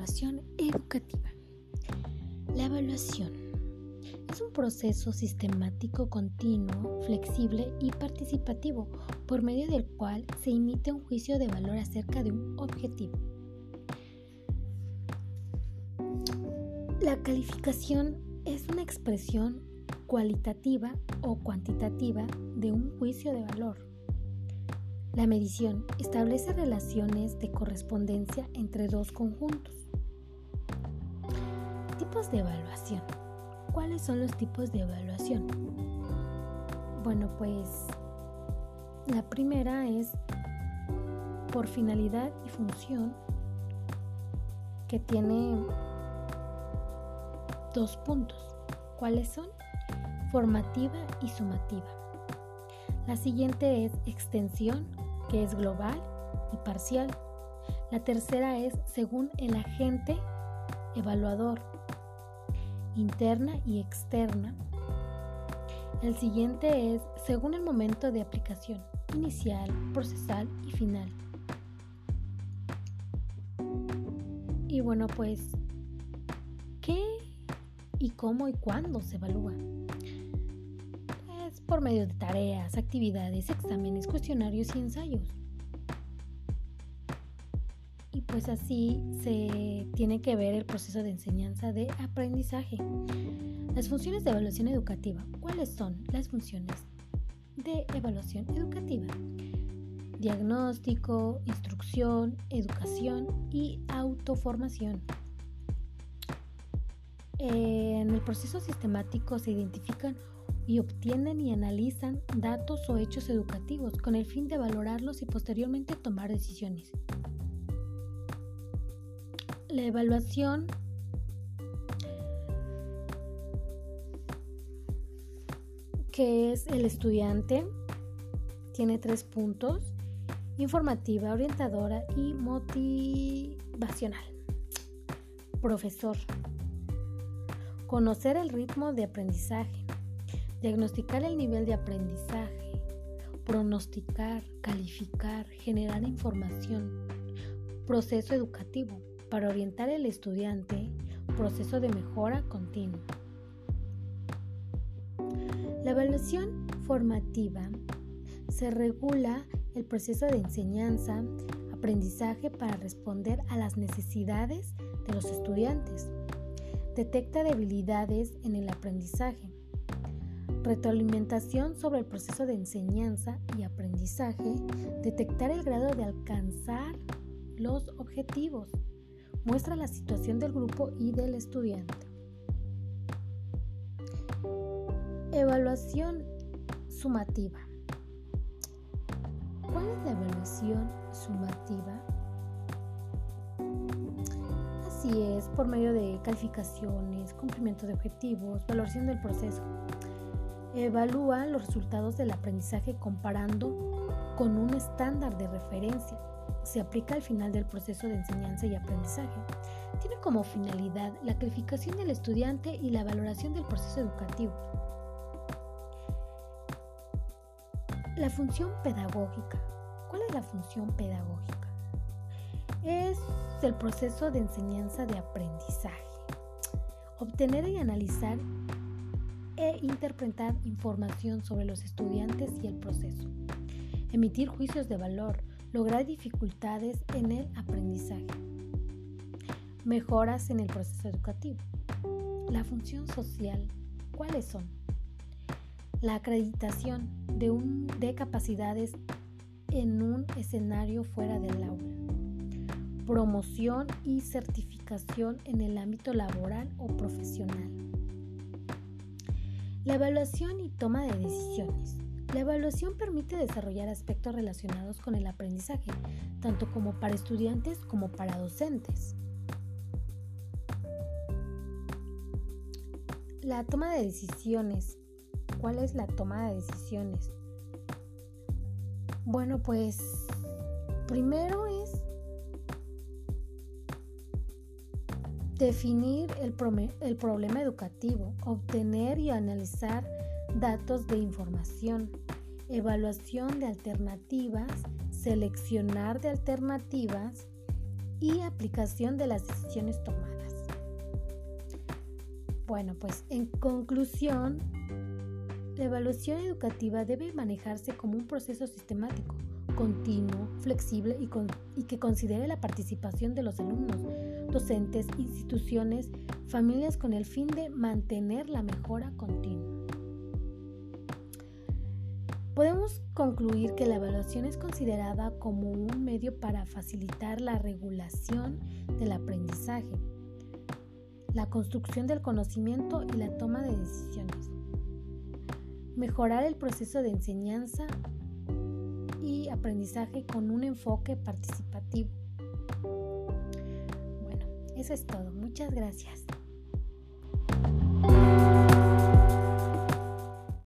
evaluación educativa. La evaluación es un proceso sistemático, continuo, flexible y participativo por medio del cual se emite un juicio de valor acerca de un objetivo. La calificación es una expresión cualitativa o cuantitativa de un juicio de valor la medición establece relaciones de correspondencia entre dos conjuntos. Tipos de evaluación. ¿Cuáles son los tipos de evaluación? Bueno, pues la primera es por finalidad y función que tiene dos puntos. ¿Cuáles son? Formativa y sumativa. La siguiente es extensión que es global y parcial. La tercera es según el agente evaluador, interna y externa. El siguiente es según el momento de aplicación, inicial, procesal y final. Y bueno, pues, ¿qué y cómo y cuándo se evalúa? Por medio de tareas, actividades, exámenes, cuestionarios y ensayos. Y pues así se tiene que ver el proceso de enseñanza de aprendizaje. Las funciones de evaluación educativa. ¿Cuáles son las funciones de evaluación educativa? Diagnóstico, instrucción, educación y autoformación. En el proceso sistemático se identifican y obtienen y analizan datos o hechos educativos con el fin de valorarlos y posteriormente tomar decisiones. La evaluación que es el estudiante tiene tres puntos, informativa, orientadora y motivacional. Profesor, conocer el ritmo de aprendizaje, Diagnosticar el nivel de aprendizaje, pronosticar, calificar, generar información, proceso educativo para orientar al estudiante, proceso de mejora continua. La evaluación formativa se regula el proceso de enseñanza, aprendizaje para responder a las necesidades de los estudiantes. Detecta debilidades en el aprendizaje Retroalimentación sobre el proceso de enseñanza y aprendizaje. Detectar el grado de alcanzar los objetivos. Muestra la situación del grupo y del estudiante. Evaluación sumativa. ¿Cuál es la evaluación sumativa? Así es, por medio de calificaciones, cumplimiento de objetivos, valoración del proceso. Evalúa los resultados del aprendizaje comparando con un estándar de referencia. Se aplica al final del proceso de enseñanza y aprendizaje. Tiene como finalidad la calificación del estudiante y la valoración del proceso educativo. La función pedagógica. ¿Cuál es la función pedagógica? Es el proceso de enseñanza de aprendizaje. Obtener y analizar e interpretar información sobre los estudiantes y el proceso, emitir juicios de valor, lograr dificultades en el aprendizaje, mejoras en el proceso educativo. La función social, ¿cuáles son? La acreditación de, un, de capacidades en un escenario fuera del aula. Promoción y certificación en el ámbito laboral o profesional la evaluación y toma de decisiones. La evaluación permite desarrollar aspectos relacionados con el aprendizaje, tanto como para estudiantes como para docentes. La toma de decisiones. ¿Cuál es la toma de decisiones? Bueno, pues primero es Definir el, problema educativo, obtener y analizar datos de información, evaluación de alternativas, seleccionar de alternativas y aplicación de las decisiones tomadas. Bueno, pues en conclusión, la evaluación educativa debe manejarse como un proceso sistemático, continuo, flexible y, que considere la participación de los alumnos, docentes, instituciones, familias con el fin de mantener la mejora continua. Podemos concluir que la evaluación es considerada como un medio para facilitar la regulación del aprendizaje, la construcción del conocimiento y la toma de decisiones. Mejorar el proceso de enseñanza y aprendizaje con un enfoque participativo. Bueno, eso es todo. Muchas gracias.